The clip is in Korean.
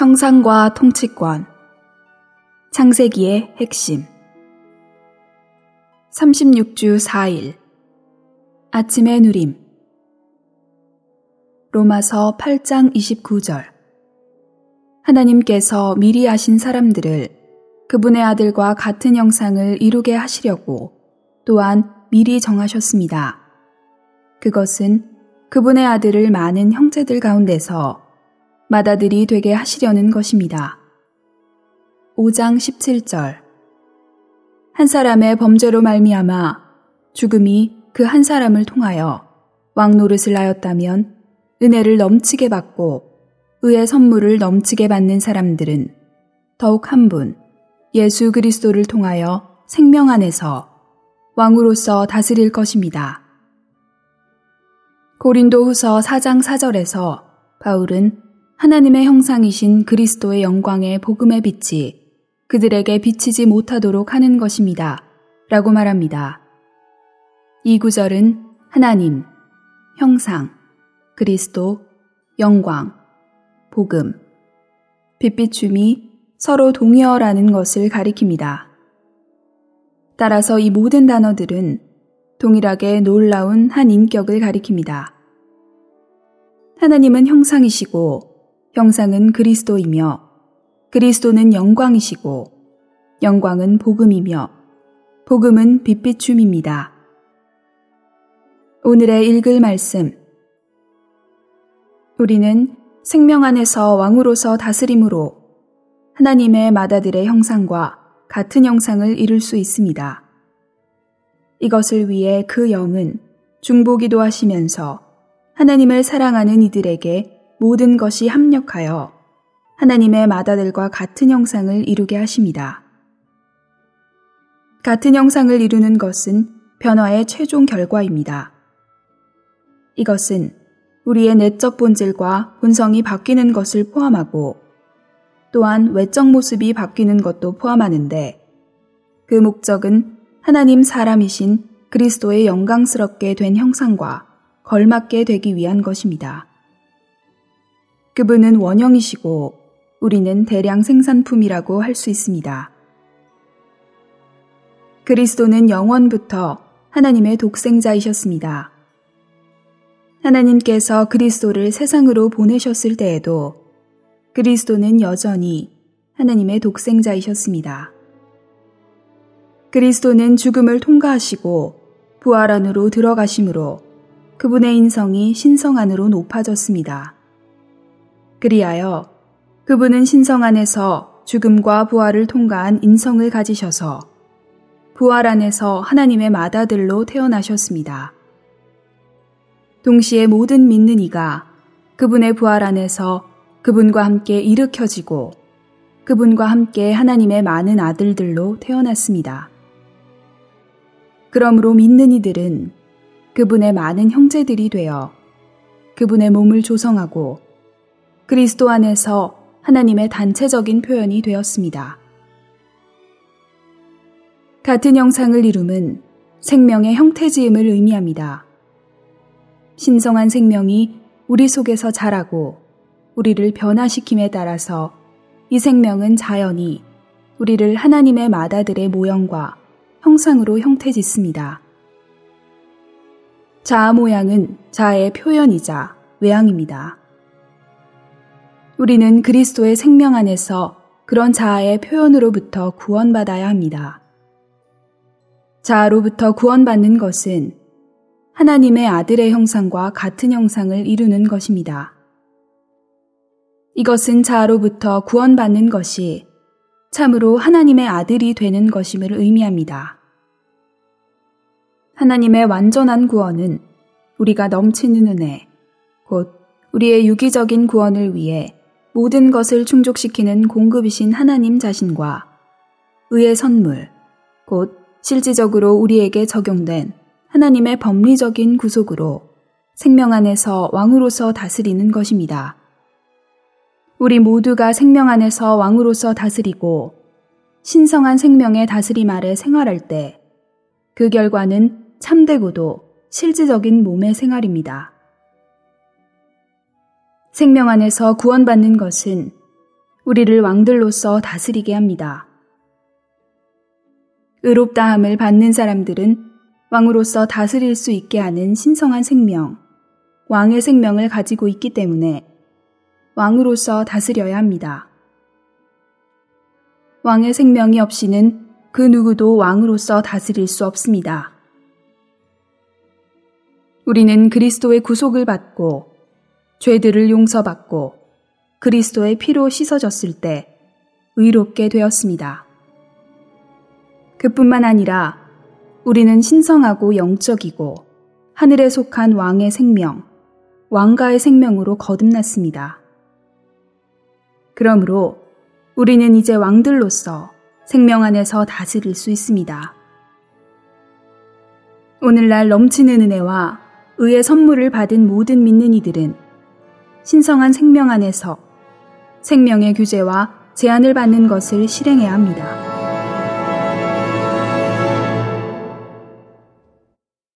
형상과 통치권. 창세기의 핵심. 36주 4일. 아침의 누림. 로마서 8장 29절. 하나님께서 미리 아신 사람들을 그분의 아들과 같은 형상을 이루게 하시려고 또한 미리 정하셨습니다. 그것은 그분의 아들을 많은 형제들 가운데서 맏아들이 되게 하시려는 것입니다. 5장 17절 한 사람의 범죄로 말미암아 죽음이 그 한 사람을 통하여 왕 노릇을 하였다면 은혜를 넘치게 받고 의의 선물을 넘치게 받는 사람들은 더욱 한 분, 예수 그리스도를 통하여 생명 안에서 왕으로서 다스릴 것입니다. 고린도 후서 4장 4절에서 바울은 하나님의 형상이신 그리스도의 영광의 복음의 빛이 그들에게 비치지 못하도록 하는 것입니다. 라고 말합니다. 이 구절은 하나님, 형상, 그리스도, 영광, 복음, 빛비춤이 서로 동의어라는 것을 가리킵니다. 따라서 이 모든 단어들은 동일하게 놀라운 한 인격을 가리킵니다. 하나님은 형상이시고 형상은 그리스도이며 그리스도는 영광이시고 영광은 복음이며 복음은 빛비춤입니다. 오늘의 읽을 말씀 우리는 생명 안에서 왕으로서 다스림으로 하나님의 마다들의 형상과 같은 형상을 이룰 수 있습니다. 이것을 위해 그 영은 중보기도 하시면서 하나님을 사랑하는 이들에게 모든 것이 합력하여 하나님의 마다들과 같은 형상을 이루게 하십니다. 같은 형상을 이루는 것은 변화의 최종 결과입니다. 이것은 우리의 내적 본질과 본성이 바뀌는 것을 포함하고 또한 외적 모습이 바뀌는 것도 포함하는데 그 목적은 하나님 사람이신 그리스도의 영광스럽게 된 형상과 걸맞게 되기 위한 것입니다. 그분은 원형이시고 우리는 대량 생산품이라고 할 수 있습니다. 그리스도는 영원부터 하나님의 독생자이셨습니다. 하나님께서 그리스도를 세상으로 보내셨을 때에도 그리스도는 여전히 하나님의 독생자이셨습니다. 그리스도는 죽음을 통과하시고 부활 안으로 들어가심으로 그분의 인성이 신성 안으로 높아졌습니다. 그리하여 그분은 신성 안에서 죽음과 부활을 통과한 인성을 가지셔서 부활 안에서 하나님의 맏아들로 태어나셨습니다. 동시에 모든 믿는 이가 그분의 부활 안에서 그분과 함께 일으켜지고 그분과 함께 하나님의 많은 아들들로 태어났습니다. 그러므로 믿는 이들은 그분의 많은 형제들이 되어 그분의 몸을 조성하고 그리스도 안에서 하나님의 단체적인 표현이 되었습니다. 같은 형상을 이룸은 생명의 형태지음을 의미합니다. 신성한 생명이 우리 속에서 자라고 우리를 변화시킴에 따라서 이 생명은 자연히 우리를 하나님의 마다들의 모형과 형상으로 형태 짓습니다. 자아 모양은 자아의 표현이자 외양입니다. 우리는 그리스도의 생명 안에서 그런 자아의 표현으로부터 구원받아야 합니다. 자아로부터 구원받는 것은 하나님의 아들의 형상과 같은 형상을 이루는 것입니다. 이것은 자아로부터 구원받는 것이 참으로 하나님의 아들이 되는 것임을 의미합니다. 하나님의 완전한 구원은 우리가 넘치는 은혜, 곧 우리의 유기적인 구원을 위해 모든 것을 충족시키는 공급이신 하나님 자신과 의의 선물, 곧 실질적으로 우리에게 적용된 하나님의 법리적인 구속으로 생명 안에서 왕으로서 다스리는 것입니다. 우리 모두가 생명 안에서 왕으로서 다스리고 신성한 생명의 다스림 아래 생활할 때 그 결과는 참되고도 실질적인 몸의 생활입니다. 생명 안에서 구원받는 것은 우리를 왕들로서 다스리게 합니다. 의롭다함을 받는 사람들은 왕으로서 다스릴 수 있게 하는 신성한 생명, 왕의 생명을 가지고 있기 때문에 왕으로서 다스려야 합니다. 왕의 생명이 없이는 그 누구도 왕으로서 다스릴 수 없습니다. 우리는 그리스도의 구속을 받고 죄들을 용서받고 그리스도의 피로 씻어졌을 때 의롭게 되었습니다. 그뿐만 아니라 우리는 신성하고 영적이고 하늘에 속한 왕의 생명, 왕가의 생명으로 거듭났습니다. 그러므로 우리는 이제 왕들로서 생명 안에서 다스릴 수 있습니다. 오늘날 넘치는 은혜와 의의 선물을 받은 모든 믿는 이들은 신성한 생명 안에서 생명의 규제와 제한을 받는 것을 실행해야 합니다.